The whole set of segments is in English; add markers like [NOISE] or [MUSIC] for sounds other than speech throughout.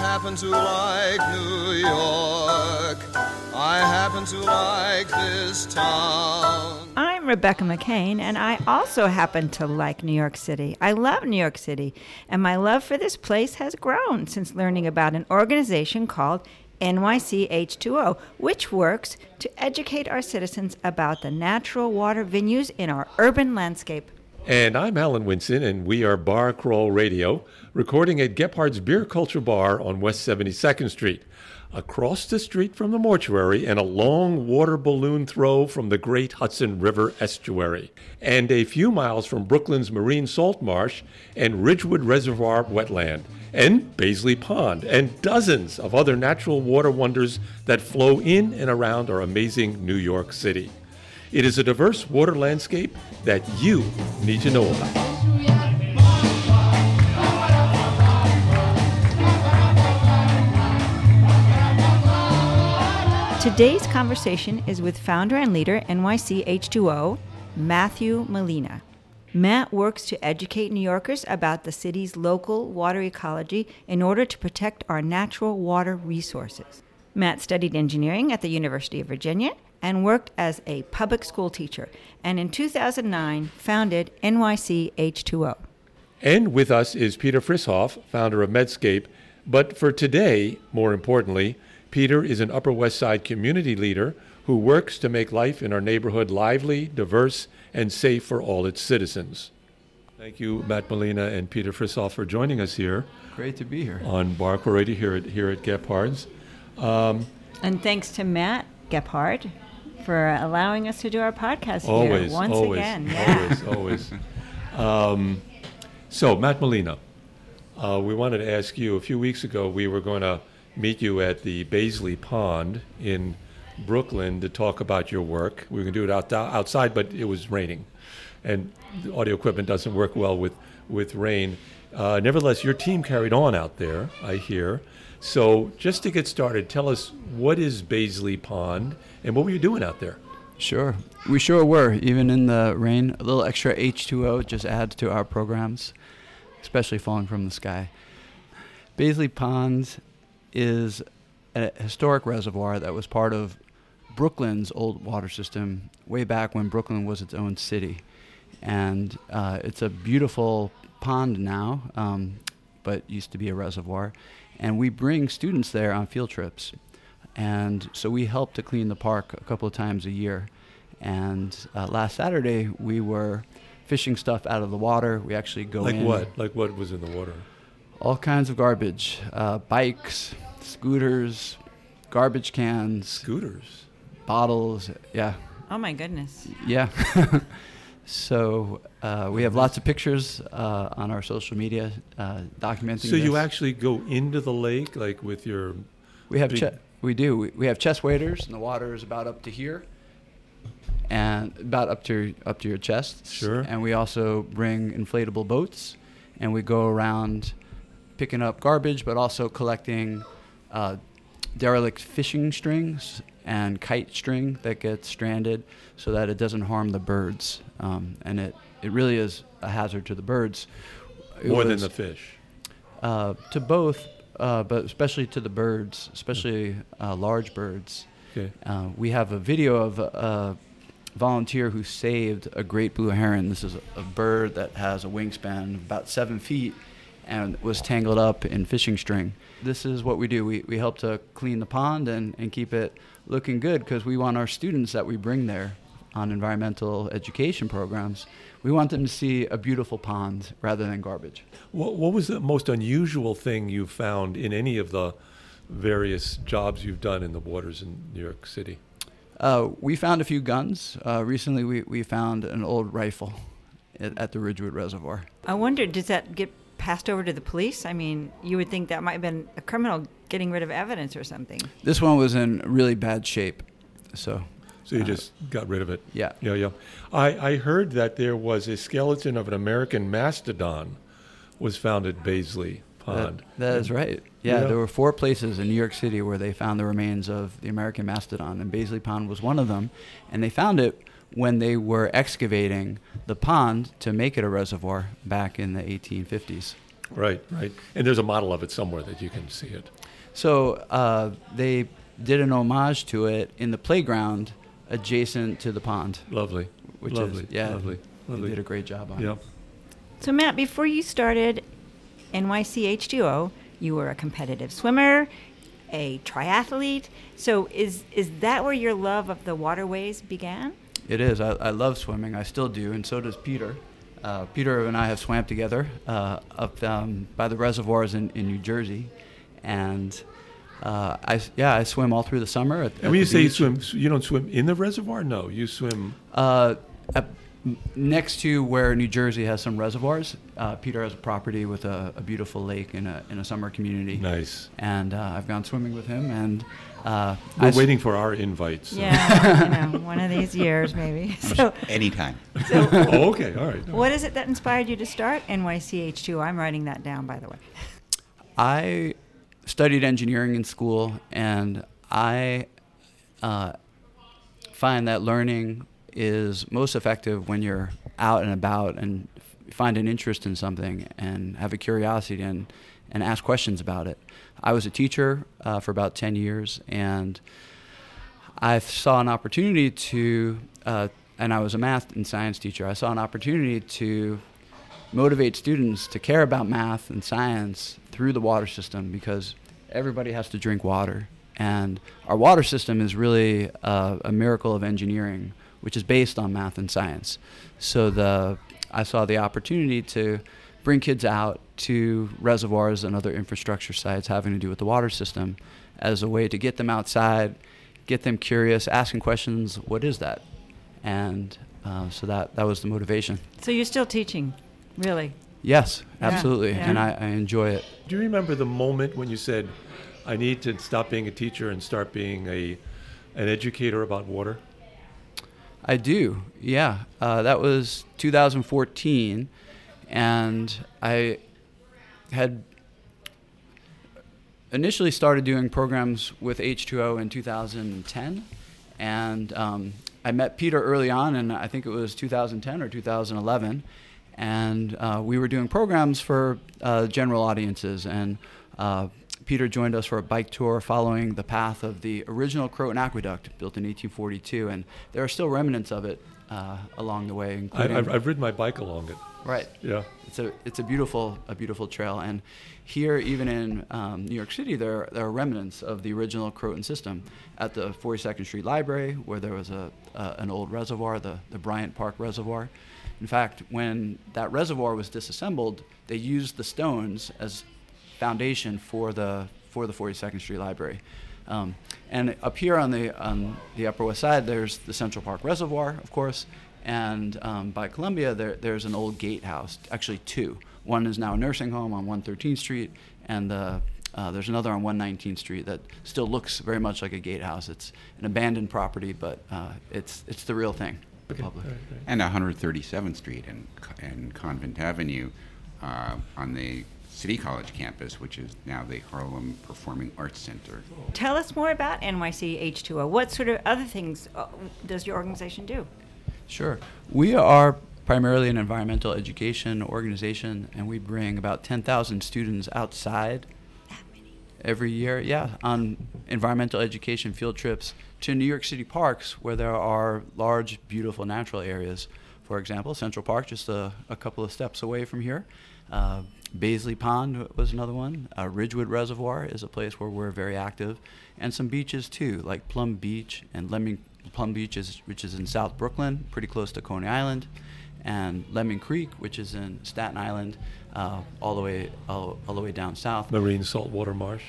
happen to like New York. I happen to like this town. I'm Rebecca McCain, and I also happen to like New York City. I love New York City, and my love for this place has grown since learning about an organization called NYC H2O, which works to educate our citizens about the natural water venues in our urban landscape. And I'm Alan Winson, and we are Bar Crawl Radio, recording at Gebhard's Beer Culture Bar on West 72nd Street, across the street from the mortuary and a long water balloon throw from the great Hudson River estuary, and a few miles from Brooklyn's marine salt marsh and Ridgewood Reservoir wetland, and Baisley Pond, and dozens of other natural water wonders that flow in and around our amazing New York City. It is a diverse water landscape that you need to know about. Today's conversation is with founder and leader NYC H2O, Matthew Malina. Matt works to educate New Yorkers about the city's local water ecology in order to protect our natural water resources. Matt studied engineering at the University of Virginia and worked as a public school teacher, and in 2009 founded NYC H2O. And with us is Peter Frishauf, founder of Medscape. But for today, more importantly, Peter is an Upper West Side community leader who works to make life in our neighborhood lively, diverse, and safe for all its citizens. Thank you, Matt Malina and Peter Frishauf, for joining us here Great to be here. on Bar Crawl Radio here at, here at Gebhard's. Um, And thanks to Matt Gebhard for allowing us to do our podcast always, here once always, again. Yeah. always, always. [LAUGHS] Um, so, Matt Malina, uh, we wanted to ask you. A few weeks ago, we were going to meet you at the Baisley Pond in Brooklyn to talk about your work. We were going to do it out, outside, but it was raining, and the audio equipment doesn't work well with with rain. Uh, nevertheless, your team carried on out there. I hear. So, just to get started, tell us what is Baisley Pond and what were you doing out there? Sure. We sure were. Even in the rain, a little extra H2O just adds to our programs, especially falling from the sky. Baisley Pond is a historic reservoir that was part of Brooklyn's old water system way back when Brooklyn was its own city. And uh, it's a beautiful pond now, um, but used to be a reservoir. And we bring students there on field trips. And so we help to clean the park a couple of times a year. And uh, last Saturday, we were fishing stuff out of the water. We actually go Like in. what? Like what was in the water? All kinds of garbage uh, bikes, scooters, garbage cans, Scooters. bottles. Yeah. Oh my goodness. Yeah. [LAUGHS] so uh, we have lots of pictures uh, on our social media uh, documenting So you actually go into the lake, like with your. We have Big- che- we do. We, we have chest waders, and the water is about up to here, and about up to up to your chest. Sure. And we also bring inflatable boats, and we go around picking up garbage, but also collecting uh, derelict fishing strings and kite string that gets stranded, so that it doesn't harm the birds. Um, and it it really is a hazard to the birds. It More than the fish. uh, to both, uh, but especially to the birds, especially uh, large birds. Okay. Uh, we have a video of a, a volunteer who saved a great blue heron. This is a, a bird that has a wingspan of about seven feet and was tangled up in fishing string. This is what we do. We, we help to clean the pond and, and keep it looking good because we want our students that we bring there on environmental education programs, we want them to see a beautiful pond rather than garbage. What, what was the most unusual thing you found in any of the various jobs you've done in the waters in New York City? Uh, we found a few guns. Uh, recently, we, we found an old rifle at, at the Ridgewood Reservoir. I wonder, does that get passed over to the police? I mean, you would think that might have been a criminal getting rid of evidence or something. This one was in really bad shape, so So you Uh, just got rid of it. yeah. Yeah, yeah. I, I heard that there was a skeleton of an American mastodon was found at Baisley Pond. That, that is right. Yeah, Yeah. there were four places in New York City where they found the remains of the American mastodon, and Baisley Pond was one of them. And they found it when they were excavating the pond to make it a reservoir back in the 1850s. Right, right. And there's a model of it somewhere that you can see it. So uh, they did an homage to it in the playground adjacent to the pond, Lovely. which lovely. is yeah, Lovely. They Lovely. did a great job on Yeah. it. So, Matt, before you started NYC H2O, you were a competitive swimmer, a triathlete. So, is is that where your love of the waterways began? It is. I, I love swimming. I still do, and so does Peter. Uh, Peter and I have swam together uh, up um, by the reservoirs in, in New Jersey, and uh, I s- yeah I swim all through the summer. At, And at when you the say you swim, you don't swim in the reservoir? No, you swim. Uh, up m- next to where New Jersey has some reservoirs, uh, Peter has a property with a, a beautiful lake in a, in a summer community. Nice. And uh, I've gone swimming with him, and uh, We're I s- waiting for our invites. so- Yeah, you know, one of these years maybe. [LAUGHS] So, Anytime. so [LAUGHS] Oh, okay. All right. what is it that inspired you to start NYC H2O? I'm writing that down, by the way. I studied engineering in school, and I uh, find that learning is most effective when you're out and about and find an interest in something and have a curiosity and, and ask questions about it. I was a teacher uh, for about 10 years, and I saw an opportunity to, uh, and I was a math and science teacher. I saw an opportunity to motivate students to care about math and science through the water system because everybody has to drink water. And our water system is really a miracle of engineering, which is based on math and science. So the, I saw the opportunity to bring kids out to reservoirs and other infrastructure sites having to do with the water system as a way to get them outside, get them curious, asking questions, what is that? And uh, so that, that was the motivation. So you're still teaching, really? Yes, absolutely, yeah. and I, I enjoy it. Do you remember the moment when you said, "I need to stop being a teacher and start being a an educator about water"? I do, yeah. Uh, that was 2014, and I had initially started doing programs with H2O in 2010, and um, I met Peter early on, and I think it was 2010 or 2011, and uh, we were doing programs for uh, general audiences, and uh, Peter joined us for a bike tour following the path of the original Croton Aqueduct, built in 1842, and there are still remnants of it uh, along the way, I, including I've, I've ridden my bike along it. right. Yeah. It's a it's a beautiful a beautiful trail, and here even in um, New York City there there are remnants of the original Croton system at the 42nd Street Library where there was a uh, an old reservoir, the the Bryant Park Reservoir. In fact, when that reservoir was disassembled, they used the stones as foundation for the for the 42nd Street Library. Um, and up here on the on the Upper West Side, there's the Central Park Reservoir, of course, and um, by Columbia, there, there's an old gatehouse. Actually, two. One is now a nursing home on 113th Street, and uh, uh, there's another on 119th Street that still looks very much like a gatehouse. It's an abandoned property, but uh, it's it's the real thing. The public. Right, right. And 137th Street and, and Convent Avenue uh, on the City College campus, which is now the Harlem Performing Arts Center. Tell us more about NYC H2O. What sort of other things uh, does your organization do? Sure. We are primarily an environmental education organization, and we bring about 10,000 students outside every year, yeah, on environmental education field trips to New York City parks where there are large, beautiful natural areas. For example, Central Park, just a, a couple of steps away from here. Uh, Baisley Pond was another one. Uh, Ridgewood Reservoir is a place where we're very active, and some beaches too, like Plum Beach and Lemming. Plum Beach, is, which is in South Brooklyn, pretty close to Coney Island, and Lemon Creek, which is in Staten Island, uh, all the way all, all the way down south. Marine saltwater marsh.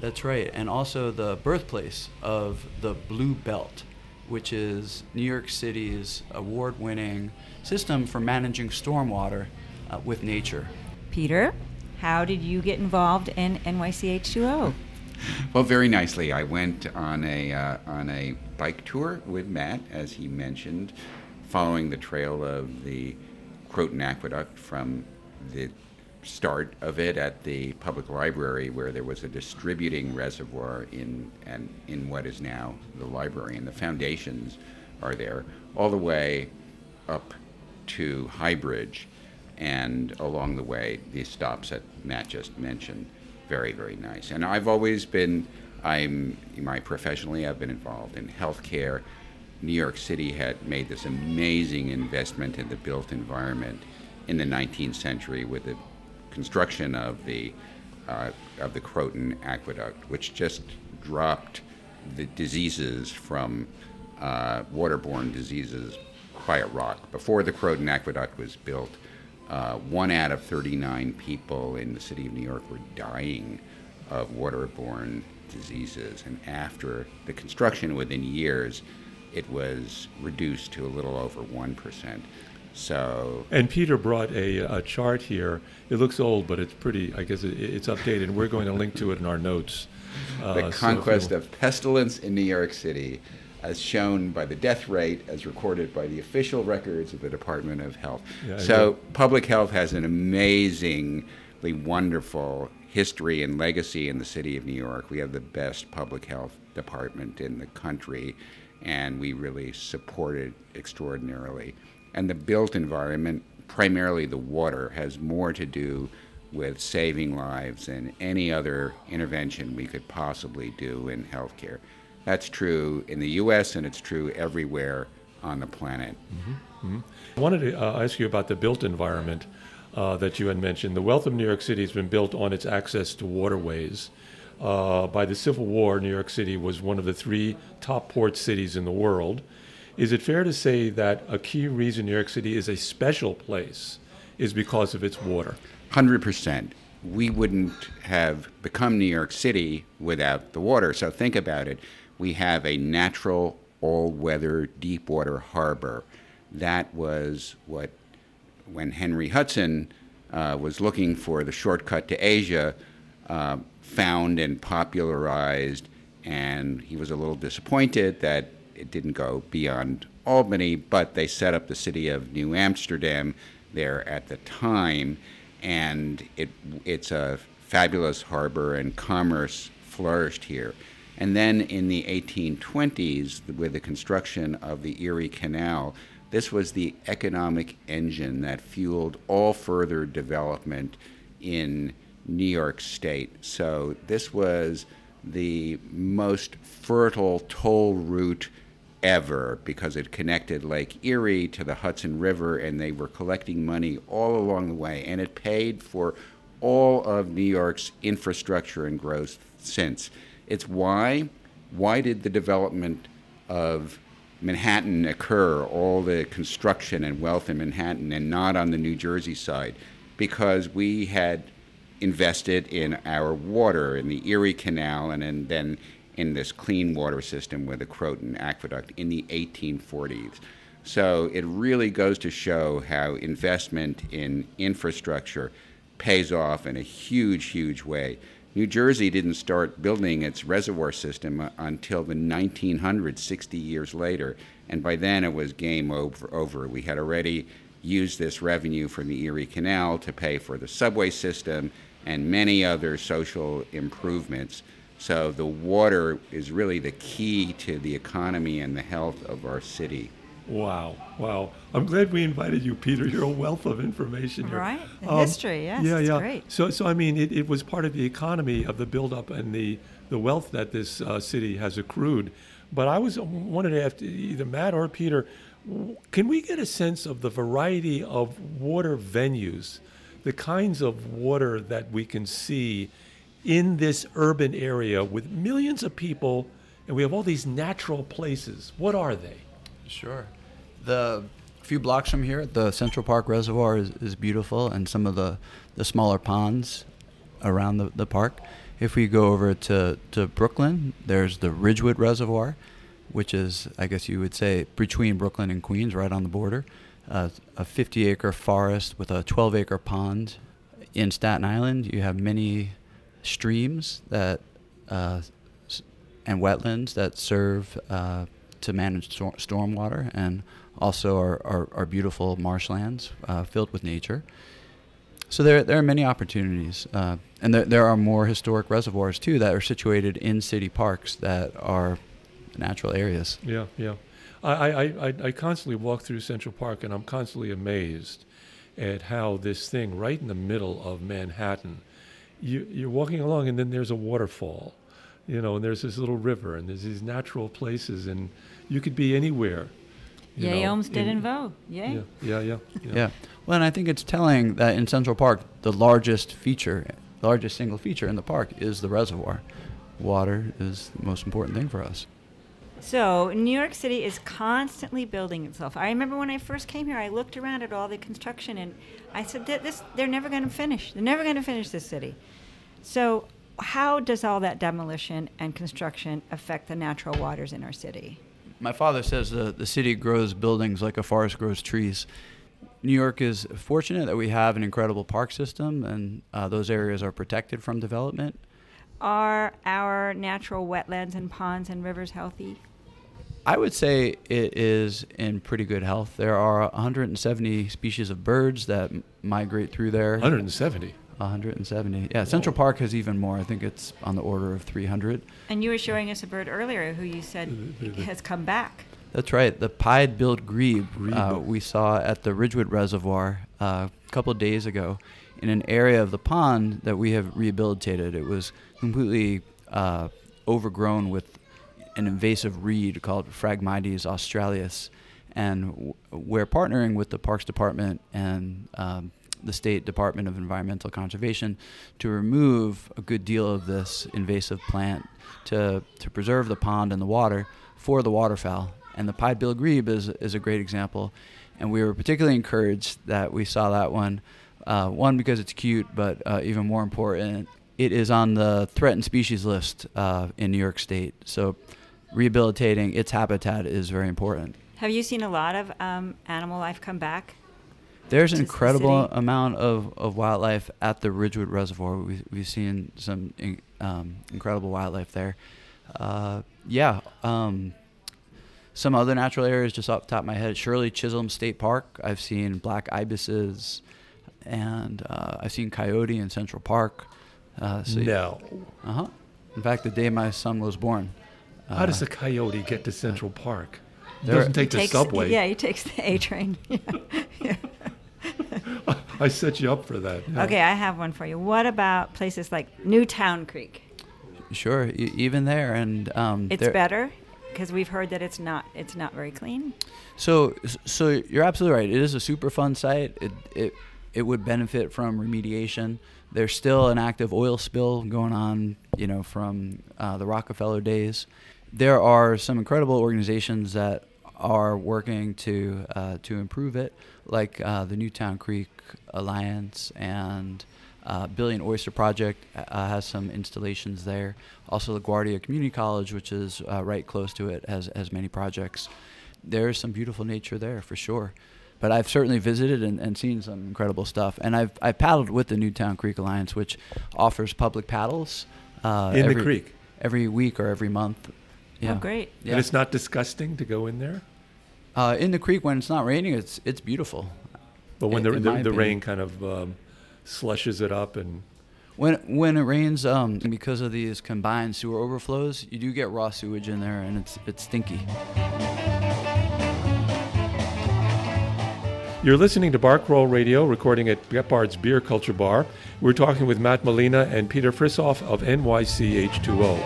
That's right, and also the birthplace of the Blue Belt, which is New York City's award-winning system for managing stormwater uh, with nature. Peter, how did you get involved in NYC H2O? Well, very nicely. I went on a uh, on a bike tour with Matt, as he mentioned, following the trail of the Croton Aqueduct from the start of it at the public library, where there was a distributing reservoir in and in what is now the library, and the foundations are there, all the way up to High Bridge, and along the way, these stops that Matt just mentioned, very, very nice. And I've always been, I'm, my professionally, I've been involved in healthcare. New York City had made this amazing investment in the built environment in the 19th century with the construction of the uh, of the Croton Aqueduct, which just dropped the diseases from uh, waterborne diseases by a rock. Before the Croton Aqueduct was built, uh, one out of 39 people in the city of New York were dying of waterborne diseases. And after the construction, within years, it was reduced to a little over 1%. So. And Peter brought a, a chart here. It looks old, but it's pretty, I guess it, it's updated. We're going to link to it in our notes. Uh, the conquest so of pestilence in New York City as shown by the death rate as recorded by the official records of the Department of Health. Yeah, so, public health has an amazingly wonderful history and legacy in the city of New York. We have the best public health department in the country, and we really support it extraordinarily. And the built environment, primarily the water, has more to do with saving lives than any other intervention we could possibly do in healthcare. That's true in the U.S. and it's true everywhere on the planet. Mm-hmm. Mm-hmm. I wanted to uh, ask you about the built environment uh, that you had mentioned. The wealth of New York City has been built on its access to waterways. Uh, by the Civil War, New York City was one of the three top port cities in the world. Is it fair to say that a key reason New York City is a special place is because of its water? 100%. We wouldn't have become New York City without the water. So think about it we have a natural all weather deep water harbor. That was what, when Henry Hudson uh, was looking for the shortcut to Asia, uh, found and popularized, and he was a little disappointed that it didn't go beyond Albany, but they set up the city of New Amsterdam there at the time, and it, it's a fabulous harbor, and commerce flourished here. And then in the 1820s, with the construction of the Erie Canal, this was the economic engine that fueled all further development in New York State. So this was the most fertile toll route ever because it connected Lake Erie to the Hudson River and they were collecting money all along the way and it paid for all of New York's infrastructure and growth since. It's why why did the development of Manhattan occur, all the construction and wealth in Manhattan, and not on the New Jersey side? Because we had invested in our water, in the Erie Canal, and in, then in this clean water system with the Croton Aqueduct in the 1840s. So it really goes to show how investment in infrastructure pays off in a huge, huge way. New Jersey didn't start building its reservoir system uh, until the 1900s, 60 years later, and by then it was game over. over. We had already used this revenue from the Erie Canal to pay for the subway system and many other social improvements. So the water is really the key to the economy and the health of our city. Wow, wow. I'm glad we invited you, Peter. You're a wealth of information here. Right, um, history, yes. Yeah, yeah. Great. So, so I mean, it, it was part of the economy of the buildup and the, the wealth that this uh, city has accrued. But I was wanted to ask either Matt or Peter, can we get a sense of the variety of water venues, the kinds of water that we can see in this urban area with millions of people, and we have all these natural places? What are they? Sure. The few blocks from here, the Central Park Reservoir is, is beautiful, and some of the, the smaller ponds around the, the park. If we go over to, to Brooklyn, there's the Ridgewood Reservoir, which is, I guess you would say, between Brooklyn and Queens, right on the border. Uh, a 50 acre forest with a 12 acre pond. In Staten Island, you have many streams that uh, and wetlands that serve uh, to manage storm, stormwater and also our, our, our beautiful marshlands uh, filled with nature. So there, there are many opportunities, uh, and there, there are more historic reservoirs too that are situated in city parks that are natural areas. Yeah, yeah. I, I, I, I constantly walk through Central Park, and I'm constantly amazed at how this thing right in the middle of Manhattan, you, you're walking along and then there's a waterfall, you know, and there's this little river and there's these natural places and you could be anywhere. you Yay, know, Olmsted in- and Vaux. Yay. Yeah, yeah, yeah. Yeah. Well, and I think it's telling that in Central Park, the largest feature, largest single feature in the park is the reservoir. Water is the most important thing for us. So, New York City is constantly building itself. I remember when I first came here, I looked around at all the construction and I said, this, they're never going to finish. They're never going to finish this city. So, how does all that demolition and construction affect the natural waters in our city? My father says the, the city grows buildings like a forest grows trees. New York is fortunate that we have an incredible park system, and uh, those areas are protected from development. Are our natural wetlands and ponds and rivers healthy? I would say it is in pretty good health. There are 170 species of birds that m- migrate through there. 170. 170. Yeah, Central Park has even more. I think it's on the order of 300. And you were showing us a bird earlier who you said has come back. That's right. The pied-billed grebe, uh, we saw at the Ridgewood Reservoir uh, a couple of days ago in an area of the pond that we have rehabilitated. It was completely uh, overgrown with an invasive reed called Phragmites australis. And w- we're partnering with the Parks Department and um, the State Department of Environmental Conservation to remove a good deal of this invasive plant to, to preserve the pond and the water for the waterfowl. And the pied-billed grebe is, is a great example. And we were particularly encouraged that we saw that one. Uh, one, because it's cute, but uh, even more important, it is on the threatened species list uh, in New York State. So rehabilitating its habitat is very important. Have you seen a lot of um, animal life come back? There's an to the incredible amount of, of wildlife at the Ridgewood Reservoir. We, we've seen some in, um, incredible wildlife there. Uh, yeah. Um, some other natural areas just off the top of my head Shirley Chisholm State Park. I've seen black ibises and uh, I've seen coyote in Central Park. Uh, so No. Uh huh. In fact, the day my son was born. How does uh, a coyote get to Central Park? He doesn't take the Takes- subway. Yeah, he takes the A train. [LAUGHS] Yeah. [LAUGHS] I set you up for that. yeah. Okay, I have one for you. What about places like Newtown Creek? Sure, e- even there, and um, It's there- better because we've heard that it's not it's not very clean. So, so you're absolutely right. It is a super fun site. It it it would benefit from remediation. There's still an active oil spill going on, you know, from uh, the Rockefeller days. There are some incredible organizations that are working to uh, to improve it, like uh, the Newtown Creek Alliance and uh, Billion Oyster Project uh, has some installations there. Also, LaGuardia Community College, which is uh, right close to it, has has many projects. There's some beautiful nature there for sure. But I've certainly visited and, and seen some incredible stuff. And I've I've paddled with the Newtown Creek Alliance, which offers public paddles uh, In the creek. every week or every month. Yeah. Oh, great. Yeah. And it's not disgusting to go in there? uh, in the creek when it's not raining. It's it's beautiful. But when In- the, in the, the rain kind of um, slushes it up and When when it rains, um, because of these combined sewer overflows, you do get raw sewage in there, and it's it's stinky. You're listening to Bar Crawl Radio, recording at Gebhard's Beer Culture Bar. We're talking with Matt Malina and Peter Frishauf of NYCH2O.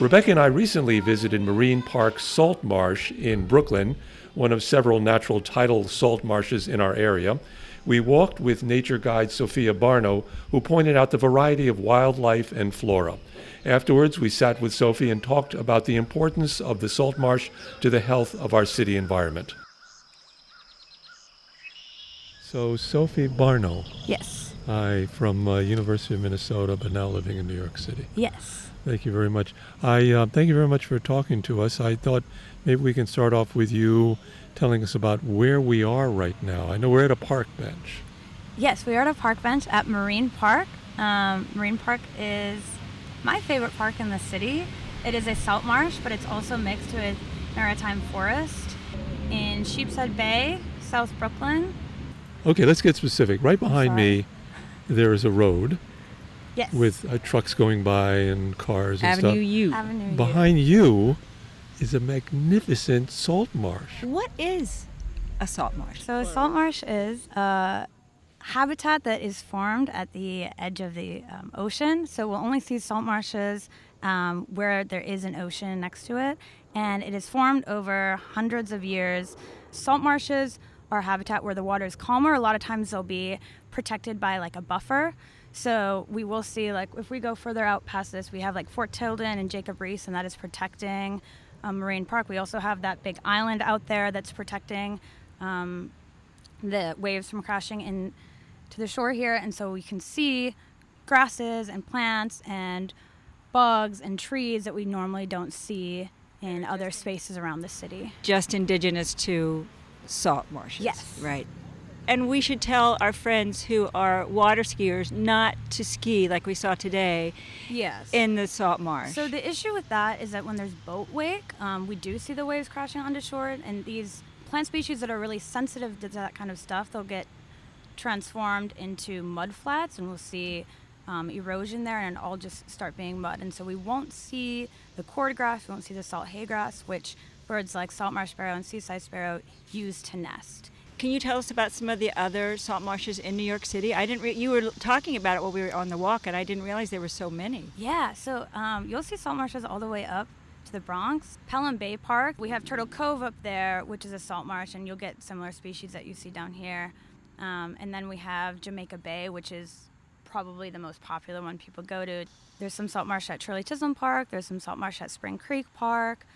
Rebecca and I recently visited Marine Park Salt Marsh in Brooklyn, one of several natural tidal salt marshes in our area. We walked with nature guide Sophia Barno, who pointed out the variety of wildlife and flora. Afterwards, we sat with Sophie and talked about the importance of the salt marsh to the health of our city environment. So, Sophie Barno, Yes. hi, from uh, University of Minnesota, but now living in New York City. Yes. Thank you very much. I uh, thank you very much for talking to us. I thought maybe we can start off with you telling us about where we are right now. I know we're at a park bench. Yes, we are at a park bench at Marine Park. Um, Marine Park is my favorite park in the city. It is a salt marsh, but it's also mixed with maritime forest in Sheepshead Bay, South Brooklyn. Okay, let's get specific. Right behind me, there is a road Yes. with uh, trucks going by and cars and Avenue stuff. U. Avenue U. Behind you, is a magnificent salt marsh. What is a salt marsh? So a salt marsh is a habitat that is formed at the edge of the um, ocean. So we'll only see salt marshes um, where there is an ocean next to it, and it is formed over hundreds of years. Salt marshes are habitat where the water is calmer. A lot of times they'll be protected by like a buffer. So we will see like if we go further out past this, we have like Fort Tilden and Jacob Riis, and that is protecting um, Marine Park. We also have that big island out there that's protecting um, the waves from crashing in to the shore here, and so we can see grasses and plants and bugs and trees that we normally don't see in other spaces around the city. Just indigenous to salt marshes. Yes. Right. And we should tell our friends who are water skiers not to ski like we saw today Yes. in the salt marsh. So the issue with that is that when there's boat wake, um, we do see the waves crashing onto shore, and these plant species that are really sensitive to that kind of stuff, they'll get transformed into mud flats, and we'll see um, erosion there, and all just start being mud. And so we won't see the cordgrass, we won't see the salt hay grass, which birds like salt marsh sparrow and seaside sparrow use to nest. Can you tell us about some of the other salt marshes in New York City? I didn't. Re- you were talking about it while we were on the walk, and I didn't realize there were so many. Yeah, so um, you'll see salt marshes all the way up to the Bronx. Pelham Bay Park, we have Turtle Cove up there, which is a salt marsh, and you'll get similar species that you see down here. Um, and then we have Jamaica Bay, which is probably the most popular one people go to. There's some salt marsh at Shirley Chisholm Park, there's some salt marsh at Spring Creek Park.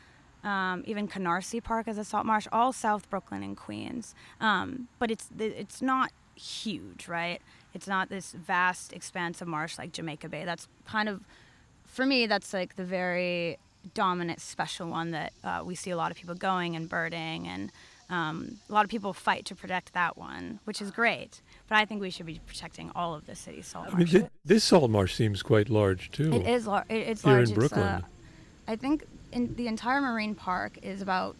Um, even Canarsie Park is a salt marsh, all South Brooklyn and Queens. Um, but it's it's not huge, right? It's not this vast expanse of marsh like Jamaica Bay. That's kind of, for me, that's like the very dominant special one that uh, we see a lot of people going and birding, and um, a lot of people fight to protect that one, which is great. But I think we should be protecting all of the city's salt I mean, marshes. thi- this salt marsh seems quite large too. It is lar- it, it's Here in large. It's, Brooklyn. uh, I think in the entire marine park is about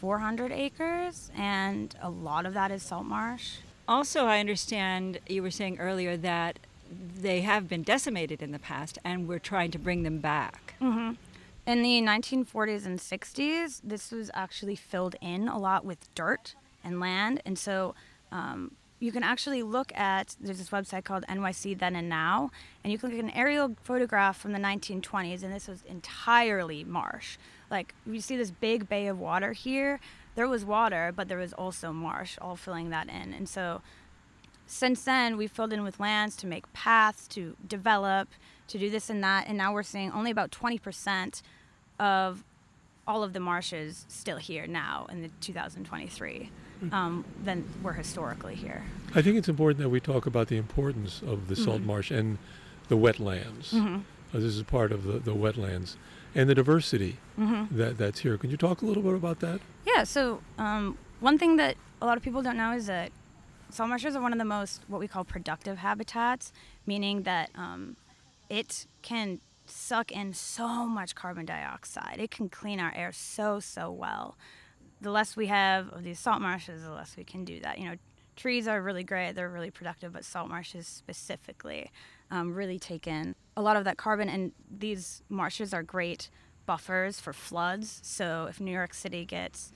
400 acres, and a lot of that is salt marsh. Also, I understand you were saying earlier that they have been decimated in the past, and we're trying to bring them back. In the 1940s and 60s, this was actually filled in a lot with dirt and land, and so um, you can actually look at there's this website called NYC Then and Now, and you can look at an aerial photograph from the 1920s, and this was entirely marsh. Like you see this big bay of water here. There was water, but there was also marsh, all filling that in, and so since then we've filled in with lands to make paths to develop to do this and that and now we're seeing only about 20% of all of the marshes still here now in the 2023 um, than were historically here I think it's important that we talk about the importance of the salt marsh and the wetlands. Uh, this is part of the, the wetlands and the diversity that, that's here. Can you talk a little bit about that? Yeah, so um, one thing that a lot of people don't know is that salt marshes are one of the most what we call productive habitats, meaning that um, it can suck in so much carbon dioxide. It can clean our air so, so well. The less we have of these salt marshes, the less we can do that. You know, trees are really great, they're really productive, but salt marshes specifically um, really take in a lot of that carbon, and these marshes are great buffers for floods. So if New York City gets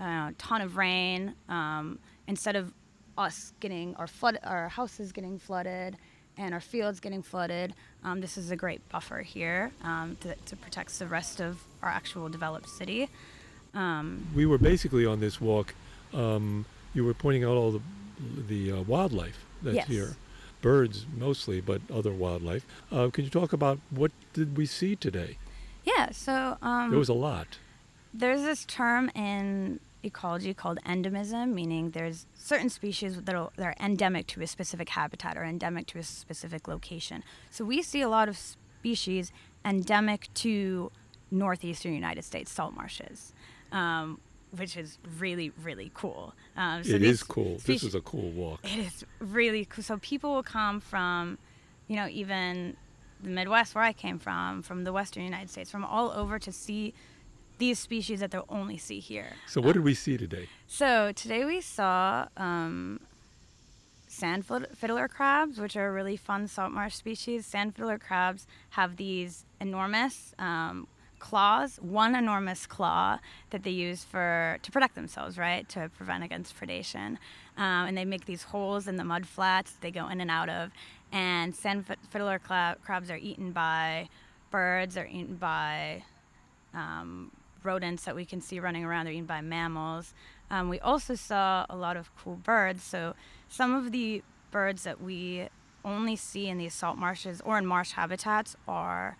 uh, a ton of rain, um, instead of us getting our flood, our houses getting flooded, and our fields getting flooded, um, this is a great buffer here um, to, to protect the rest of our actual developed city. Um, We were basically on this walk. Um, you were pointing out all the the uh, wildlife that's Yes. here, birds mostly, but other wildlife. Uh, can you talk about what did we see today? yeah, so um, There was a lot. There's this term in ecology called endemism, meaning there's certain species that are, that are endemic to a specific habitat or endemic to a specific location. So we see a lot of species endemic to northeastern United States salt marshes, um, which is really, really cool. Um, so it is cool. This is a cool walk. it is really cool. So people will come from, you know, even the Midwest where I came from, from the Western United States, from all over to see these species that they'll only see here. So what did we see today? So today we saw um, sand fiddler- crabs, which are a really fun salt marsh species. Sand fiddler crabs have these enormous um, claws, one enormous claw that they use for to protect themselves, right, to prevent against predation. Um, and they make these holes in the mud flats they go in and out of. And sand fiddler crabs are eaten by birds, are eaten by um, rodents that we can see running around. They're eaten by mammals. Um, we also saw a lot of cool birds. So some of the birds that we only see in these salt marshes or in marsh habitats are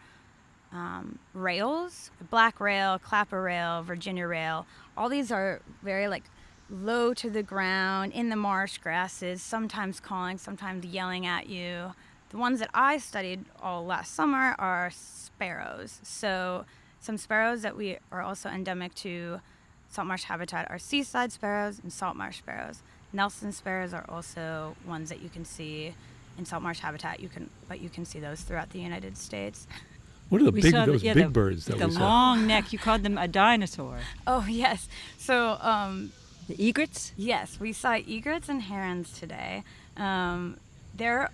um, rails, black rail, clapper rail, Virginia rail. All these are very like low to the ground in the marsh grasses, sometimes calling, sometimes yelling at you. The ones that I studied all last summer are sparrows. So some sparrows that we are also endemic to salt marsh habitat are seaside sparrows and salt marsh sparrows. Nelson sparrows are also ones that you can see in salt marsh habitat. You can, but you can see those throughout the United States. What are the We big saw the- yeah, big the- birds that the we saw? long [LAUGHS] neck. You called them a dinosaur. Oh yes. So um, The egrets. Yes, we saw egrets and herons today. Um, they're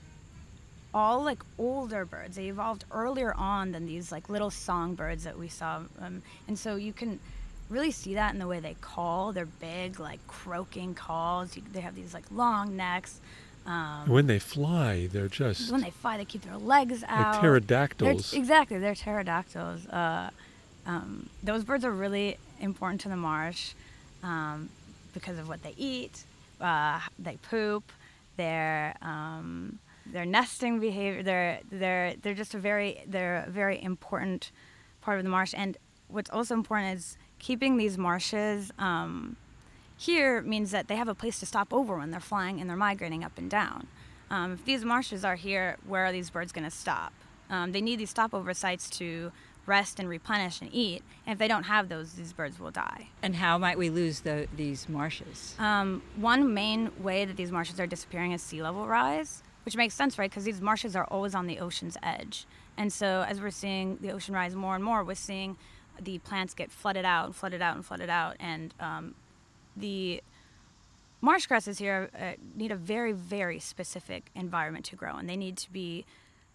all like older birds. They evolved earlier on than these like little songbirds that we saw, um, and so you can really see that in the way they call. They're big, like croaking calls. You, they have these like long necks. Um, When they fly, they're just when they fly, they keep their legs out. like They're- pterodactyls. exactly, they're pterodactyls. Uh, um, those birds are really important to the marsh um, because of what they eat. Uh, they poop. Their um, their nesting behavior. They're they're they're just a very they're a very important part of the marsh. And what's also important is keeping these marshes. Um, here means that they have a place to stop over when they're flying and they're migrating up and down. Um, if these marshes are here, where are these birds going to stop? Um, they need these stopover sites to rest and replenish and eat. And if they don't have those, these birds will die. And how might we lose the, these marshes? Um, one main way that these marshes are disappearing is sea level rise, which makes sense, right? Because these marshes are always on the ocean's edge. And so as we're seeing the ocean rise more and more, we're seeing the plants get flooded out and flooded out and flooded out. And um, the marsh grasses here uh, need a very, very specific environment to grow, and they need to be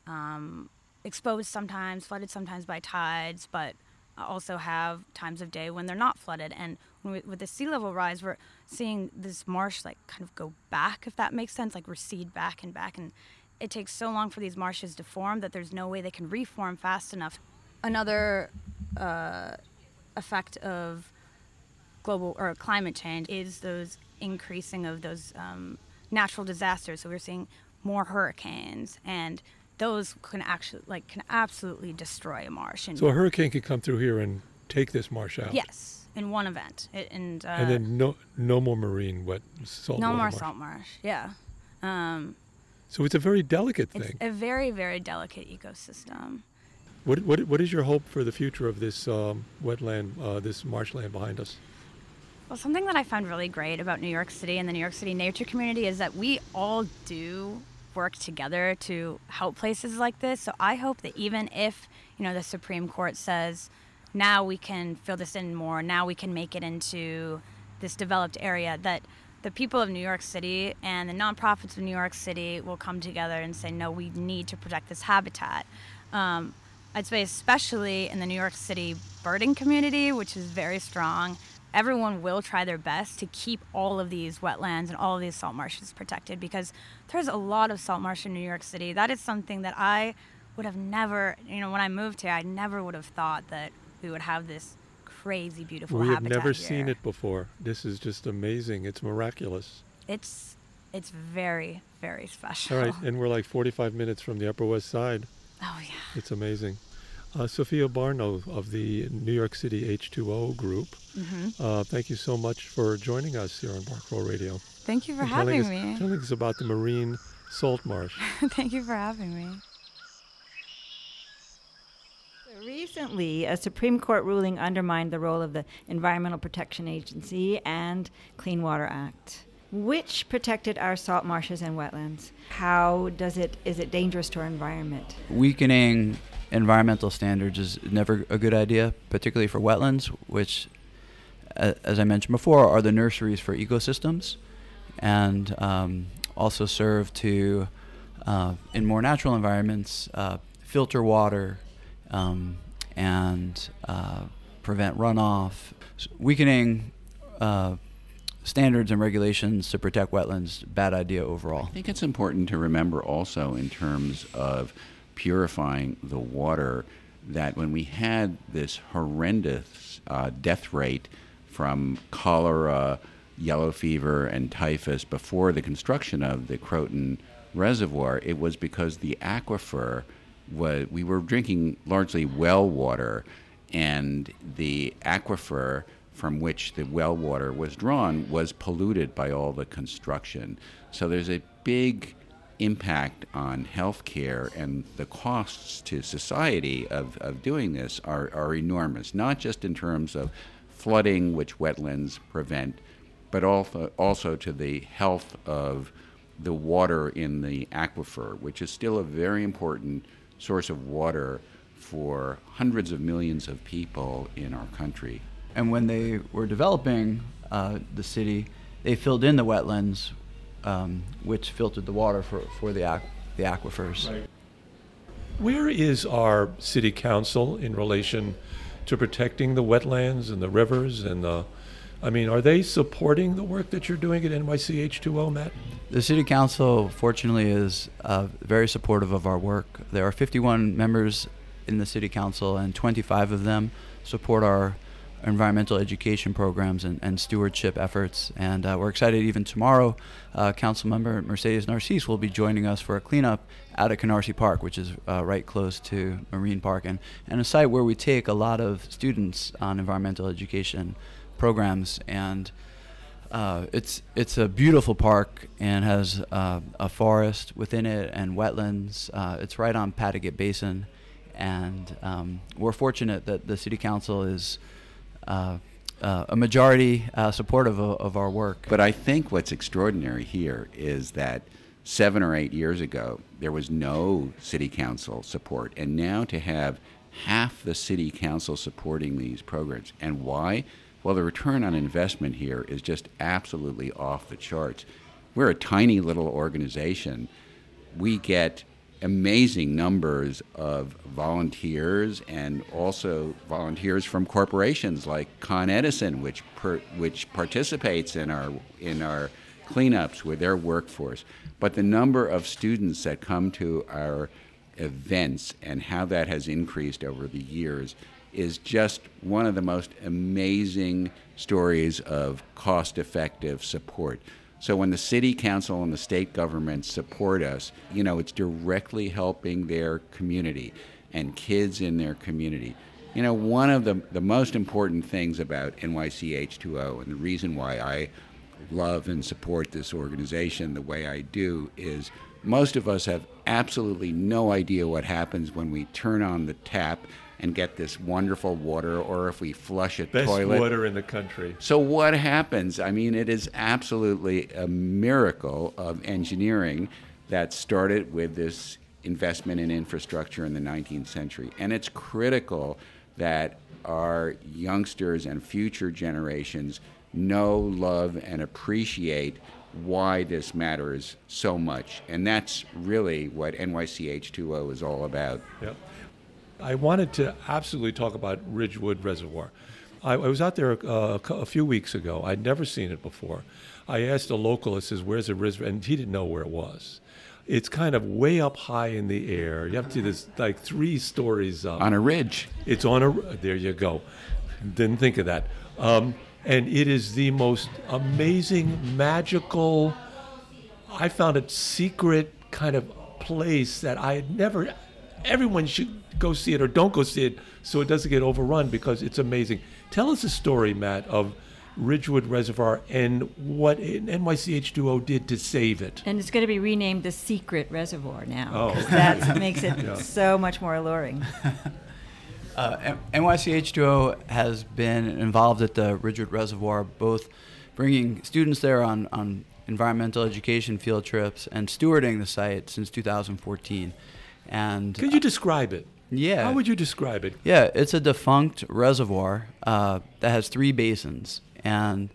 um, exposed sometimes, flooded sometimes by tides, but also have times of day when they're not flooded. And we, with the sea level rise, we're seeing this marsh like kind of go back, if that makes sense, like recede back and back. And it takes so long for these marshes to form that there's no way they can reform fast enough. Another uh, effect of global or climate change is those increasing of those um, natural disasters. So we're seeing more hurricanes, and those can actually like can absolutely destroy a marsh. And so a hurricane could come through here and take this marsh out. yes, in one event, it, and uh, And then no no more marine wet salt. no more marsh. salt marsh. Yeah. Um, So it's a very delicate it's thing. a very very delicate ecosystem. What, what, what is your hope for the future of this um, wetland, uh, this marshland behind us? Well, something that I find really great about New York City and the New York City nature community is that we all do work together to help places like this. So I hope that even if, you know, the Supreme Court says now we can fill this in more, now we can make it into this developed area that the people of New York City and the nonprofits of New York City will come together and say, no, we need to protect this habitat. Um, I'd say, especially in the New York City birding community, which is very strong, everyone will try their best to keep all of these wetlands and all of these salt marshes protected because there's a lot of salt marsh in New York City. That is something that I would have never, you know, when I moved here, I never would have thought that we would have this crazy, beautiful we have never here. seen it before. This is just amazing. It's miraculous. It's it's very, very special. All right, [LAUGHS] and we're like 45 minutes from the Upper West Side. Oh yeah. It's amazing. Uh, Sophia Barno of the New York City H2O group, Mm-hmm. uh, thank you so much for joining us here on Bark Radio. Thank you for having us, me. Telling us about the marine salt marsh. [LAUGHS] Thank you for having me. Recently, a Supreme Court ruling undermined the role of the Environmental Protection Agency and Clean Water Act, which protected our salt marshes and wetlands. How does it is it dangerous to our environment? Weakening environmental standards is never a good idea, particularly for wetlands, which, as I mentioned before, are the nurseries for ecosystems, and um, also serve to, uh, in more natural environments, uh, filter water, um, and uh, prevent runoff, weakening uh, standards and regulations to protect wetlands. Bad idea overall. I think it's important to remember also in terms of purifying the water that when we had this horrendous uh, death rate from cholera, yellow fever, and typhus before the construction of the Croton Reservoir, it was because the aquifer was, we were drinking largely well water, and the aquifer from which the well water was drawn was polluted by all the construction. So there's a big impact on healthcare and the costs to society of, of doing this are, are enormous, not just in terms of flooding, which wetlands prevent, but also, also to the health of the water in the aquifer, which is still a very important source of water for hundreds of millions of people in our country. And when they were developing uh, the city, they filled in the wetlands, um, which filtered the water for, for the, aqu- the aquifers. Right. Where is our city council in relation to protecting the wetlands and the rivers and the I mean, are they supporting the work that you're doing at NYCH2O, Matt? The City Council, fortunately, is uh, very supportive of our work. There are 51 members in the City Council, and 25 of them support our environmental education programs and, and stewardship efforts. And uh, we're excited even tomorrow, uh, Council Member Mercedes Narcisse will be joining us for a cleanup out at Canarsie Park, which is uh, right close to Marine Park, and, and a site where we take a lot of students on environmental education programs. And uh, it's it's a beautiful park and has uh, a forest within it and wetlands. Uh, it's right on Paerdegat Basin, and um, we're fortunate that the city council is uh, uh, a majority supportive of, of, our work. But I think what's extraordinary here is that seven or eight years ago there was no city council support, and now to have half the city council supporting these programs, and why? Well, the return on investment here is just absolutely off the charts. We're a tiny little organization. We get amazing numbers of volunteers and also volunteers from corporations like Con Edison, which per, which participates in our in our cleanups with their workforce. But the number of students that come to our events and how that has increased over the years is just one of the most amazing stories of cost effective support. So when the city council and the state government support us, you know, it's directly helping their community and kids in their community. You know, one of the, the most important things about NYCH2O and the reason why I love and support this organization the way I do is most of us have absolutely no idea what happens when we turn on the tap and get this wonderful water, or if we flush a Best toilet. Best water in the country. So what happens? I mean, it is absolutely a miracle of engineering that started with this investment in infrastructure in the 19th century, and it's critical that our youngsters and future generations know, love, and appreciate why this matters so much. And that's really what NYCH2O is all about. Yep. I wanted to absolutely talk about Ridgewood Reservoir. I, I was out there uh, a few weeks ago. I'd never seen it before. I asked a local, I says, where's the reservoir? And he didn't know where it was. It's kind of way up high in the air. You have to do this like three stories up. On a ridge. It's on a, there you go. Didn't think of that. Um, and it is the most amazing, magical, I found it secret kind of place that I had never, everyone should go see it or don't go see it so it doesn't get overrun because it's amazing. Tell us a story, Matt, of Ridgewood Reservoir and what NYCH2O did to save it. And it's going to be renamed the Secret Reservoir now. Oh. That [LAUGHS] makes it yeah. so much more alluring. [LAUGHS] Uh, NYCH2O has been involved at the Ridgewood Reservoir, both bringing students there on, on environmental education field trips and stewarding the site since 2014. And could you describe it? Yeah. How would you describe it? Yeah, it's a defunct reservoir uh, that has three basins, and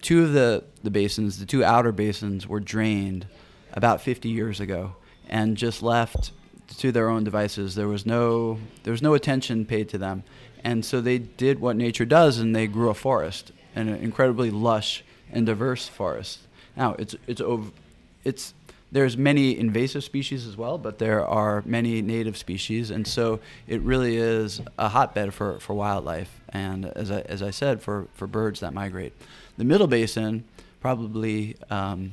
two of the, the basins, the two outer basins, were drained about 50 years ago and just left to their own devices. There was no there was no attention paid to them, and so they did what nature does, and they grew a forest, an incredibly lush and diverse forest. Now it's it's over, it's there's many invasive species as well, but there are many native species, and so it really is a hotbed for, for wildlife, and as I, as I said, for, for birds that migrate. The Middle Basin, probably um,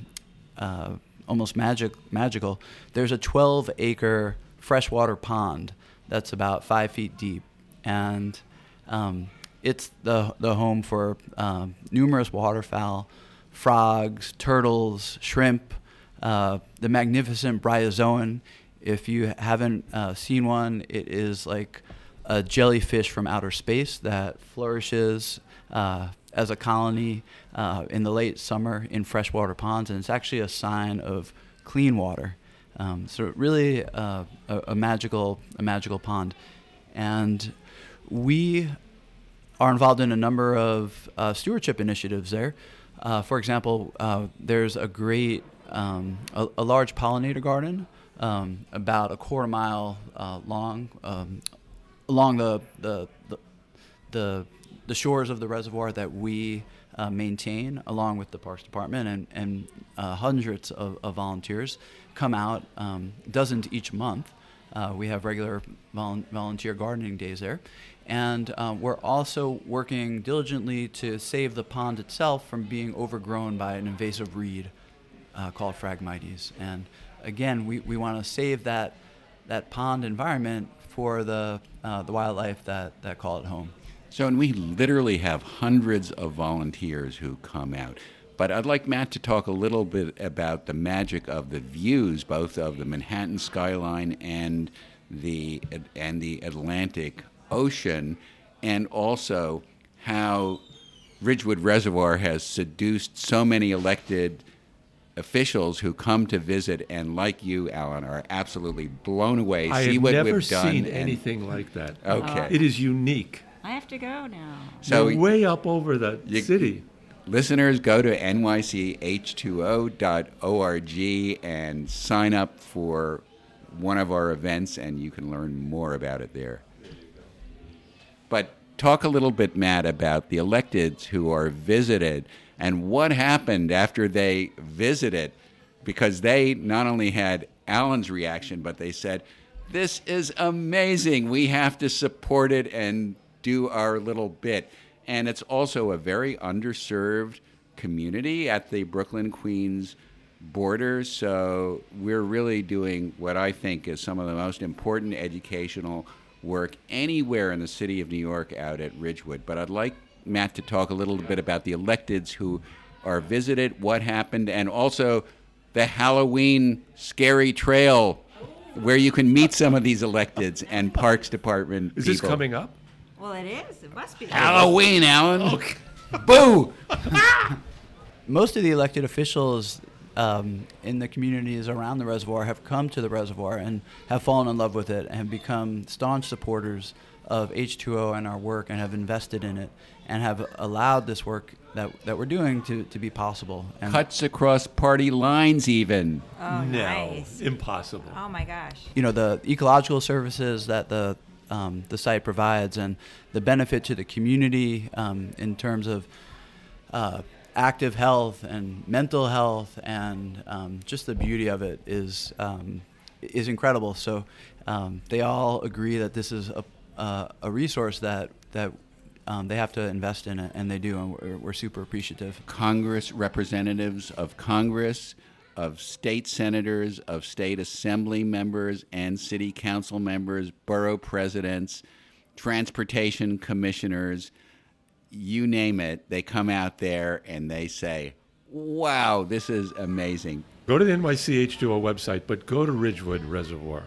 uh, almost magic magical. There's a 12 acre freshwater pond that's about five feet deep, and um, it's the the home for um, numerous waterfowl, frogs, turtles, shrimp, uh, the magnificent bryozoan. If you haven't uh, seen one, it is like a jellyfish from outer space that flourishes uh, as a colony uh, in the late summer in freshwater ponds, and it's actually a sign of clean water. Um, so really uh, a, a, magical, a magical pond, and we are involved in a number of uh, stewardship initiatives there. Uh, for example, uh, there's a great, um, a, a, large pollinator garden um, about a quarter mile uh, long um, along the, the, the, the shores of the reservoir that we uh, maintain, along with the Parks Department and, and uh, hundreds of, of, volunteers, come out, um, dozens each month. Uh, we have regular vol- volunteer gardening days there. And uh, we're also working diligently to save the pond itself from being overgrown by an invasive reed uh, called Phragmites. And again, we, we want to save that, that pond environment for the, uh, the wildlife that, that call it home. So, and we literally have hundreds of volunteers who come out. But I'd like Matt to talk a little bit about the magic of the views, both of the Manhattan skyline and the and the Atlantic Ocean, and also how Ridgewood Reservoir has seduced so many elected officials who come to visit and, like you, Alan, are absolutely blown away. I see have what never we've done. seen anything like that. Okay. It is unique. I have to go now. So You're way up over the You- city. listeners, go to nych2o.org and sign up for one of our events, and you can learn more about it there. But talk a little bit, Matt, about the electeds who are visited and what happened after they visited, because they not only had Alan's reaction, but they said, This is amazing. We have to support it and do our little bit. And it's also a very underserved community at the Brooklyn Queens border. So we're really doing what I think is some of the most important educational work anywhere in the city of New York out at Ridgewood. But I'd like Matt to talk a little bit about the electeds who are visited, what happened, and also the Halloween scary trail where you can meet some of these electeds and Parks Department Is this coming up? Well, it is. It must be. Halloween, Alan. [LAUGHS] Boo! [LAUGHS] most of the elected officials um, in the communities around the reservoir have come to the reservoir and have fallen in love with it and become staunch supporters of H2O and our work and have invested in it and have allowed this work that, that we're doing to, to be possible. And Cuts across party lines, even. Oh, no, nice. impossible. Oh my gosh. you know the ecological services that the um, the site provides and the benefit to the community um, in terms of uh, active health and mental health and um, just the beauty of it is um, is incredible. So um, they all agree that this is a uh, a resource that that um, they have to invest in it, and they do, and we're, we're super appreciative. Congress representatives of Congress, of state senators, of state assembly members, and city council members, borough presidents, transportation commissioners, you name it, they come out there and they say, wow, this is amazing. Go to the NYCH2O website, but go to Ridgewood Reservoir.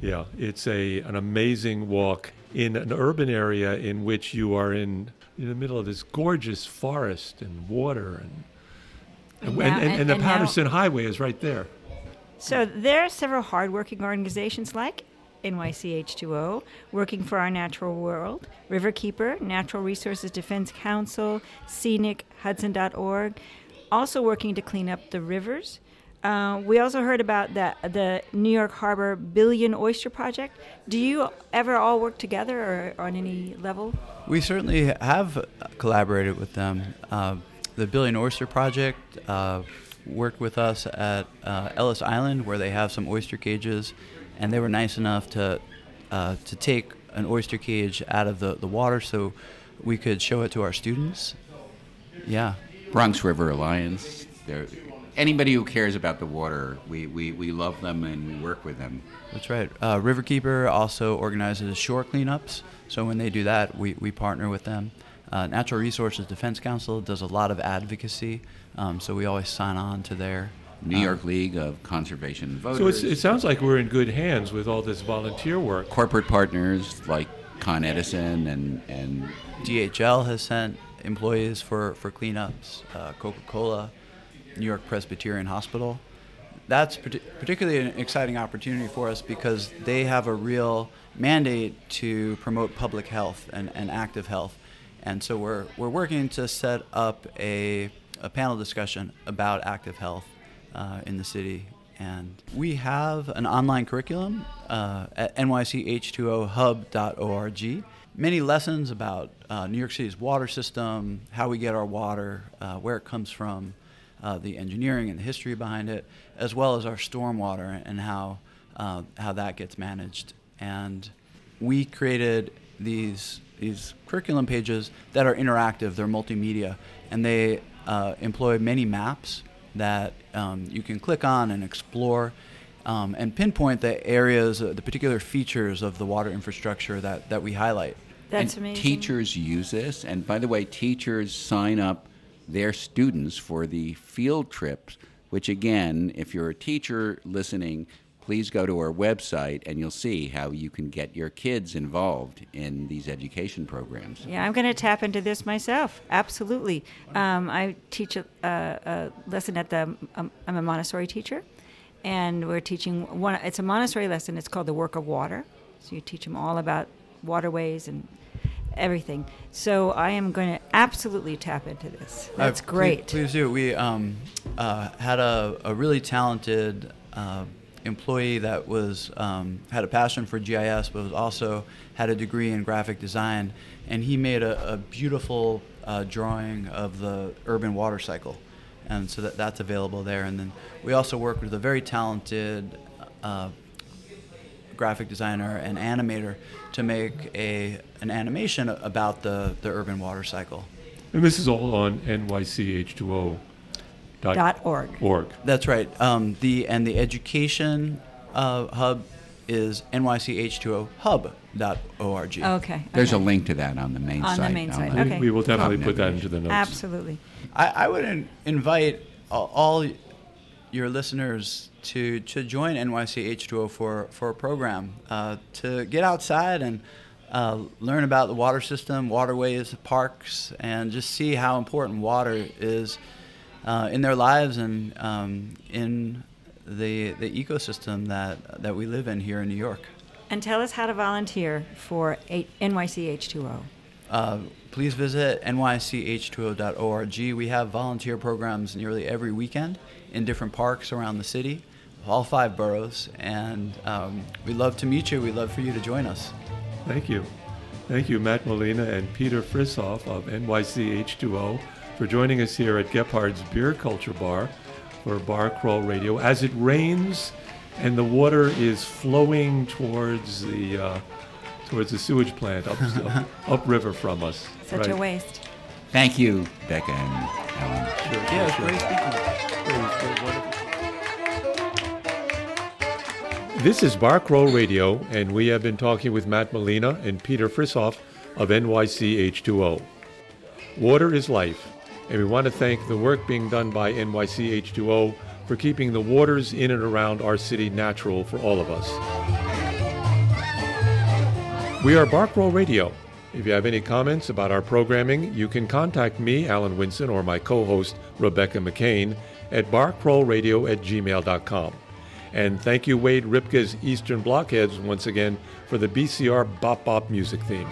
Yeah, it's a an amazing walk in an urban area in which you are in in the middle of this gorgeous forest and water and and, Yeah, and, and, and- the and now- Patterson Highway is right there. So there are several hardworking organizations like NYCH2O working for our natural world, Riverkeeper, Natural Resources Defense Council, Scenic, Hudson.org, also working to clean up the rivers. Uh, we also heard about the the New York Harbor Billion Oyster Project. Do you ever all work together or on any level? We certainly have collaborated with them. Uh, the Billion Oyster Project uh, worked with us at uh, Ellis Island, where they have some oyster cages, and they were nice enough to uh, to take an oyster cage out of the, the water so we could show it to our students. Yeah. Bronx River Alliance. They're, anybody who cares about the water, we, we, we love them and we work with them. That's right. Uh, Riverkeeper also organizes shore cleanups. So when they do that, we, we partner with them. Uh, Natural Resources Defense Council does a lot of advocacy, um, so we always sign on to their New um, York League of Conservation Voters. So it's, it sounds like we're in good hands with all this volunteer work. corporate partners like Con Edison and, and DHL has sent employees for, for cleanups, uh, Coca Cola, New York Presbyterian Hospital. That's parti- particularly an exciting opportunity for us because they have a real mandate to promote public health and, and active health. And so we're, we're working to set up a, a panel discussion about active health uh, in the city. And we have an online curriculum uh, at nych2ohub.org. Many lessons about uh, New York City's water system, how we get our water, uh, where it comes from, uh, the engineering and the history behind it, as well as our stormwater and how, uh, how that gets managed. And we created these, these curriculum pages that are interactive, they're multimedia, and they uh, employ many maps that um, you can click on and explore um, and pinpoint the areas, uh, the particular features of the water infrastructure that, that we highlight. That's and amazing. teachers use this. And by the way, teachers sign up their students for the field trips, which again, if you're a teacher listening, please go to our website and you'll see how you can get your kids involved in these education programs. Yeah, I'm going to tap into this myself. Absolutely. Um, I teach a, a, lesson at the. Um, I'm a Montessori teacher, and we're teaching one. It's a Montessori lesson. It's called the Work of Water. So you teach them all about waterways and everything. So I am going to absolutely tap into this. That's Uh, great. Please, please do. We um, uh, had a, a really talented uh, employee that was um, had a passion for GIS, but was also had a degree in graphic design, and he made a, a beautiful uh, drawing of the urban water cycle, and so that, that's available there. And then we also work with a very talented. Graphic designer and animator to make a an animation about the, the urban water cycle. And this is all on nych2o. Dot org. org. That's right. Um, the and the education uh, hub is nych2ohub.org. Okay. There's a link to that on the main On the site. main site, We- Okay. We will definitely put that into the notes. Absolutely. I, I would in, invite all, all your listeners to, to join NYC H2O for for a program uh, to get outside and uh, learn about the water system, waterways, parks, and just see how important water is uh, in their lives and um, in the, the ecosystem that, that we live in here in New York. And tell us how to volunteer for a- NYC H2O. Uh, please visit nych2o.org. We have volunteer programs nearly every weekend in different parks around the city, all five boroughs, and um, we'd love to meet you. We'd love for you to join us. Thank you. Thank you, Matt Malina and Peter Frishauf of NYC H2O for joining us here at Gebhard's Beer Culture Bar for Bar Crawl Radio. As it rains and the water is flowing towards the uh, towards the sewage plant up, [LAUGHS] up, upriver from us. Such a waste. Thank you, Becca and Alan. Sure, Yeah, sure, great sure. speaking This is Bar Crawl Radio, and we have been talking with Matt Malina and Peter Frishauf of NYC H2O. Water is life, and we want to thank the work being done by NYC H2O for keeping the waters in and around our city natural for all of us. We are Bar Crawl Radio. If you have any comments about our programming, you can contact me, Alan Winson, or my co host, Rebecca McCain, at barcrawlradio at gmail.com. And thank you, Wade Ripka's Eastern Blockheads, once again, for the BCR Bop Bop music theme.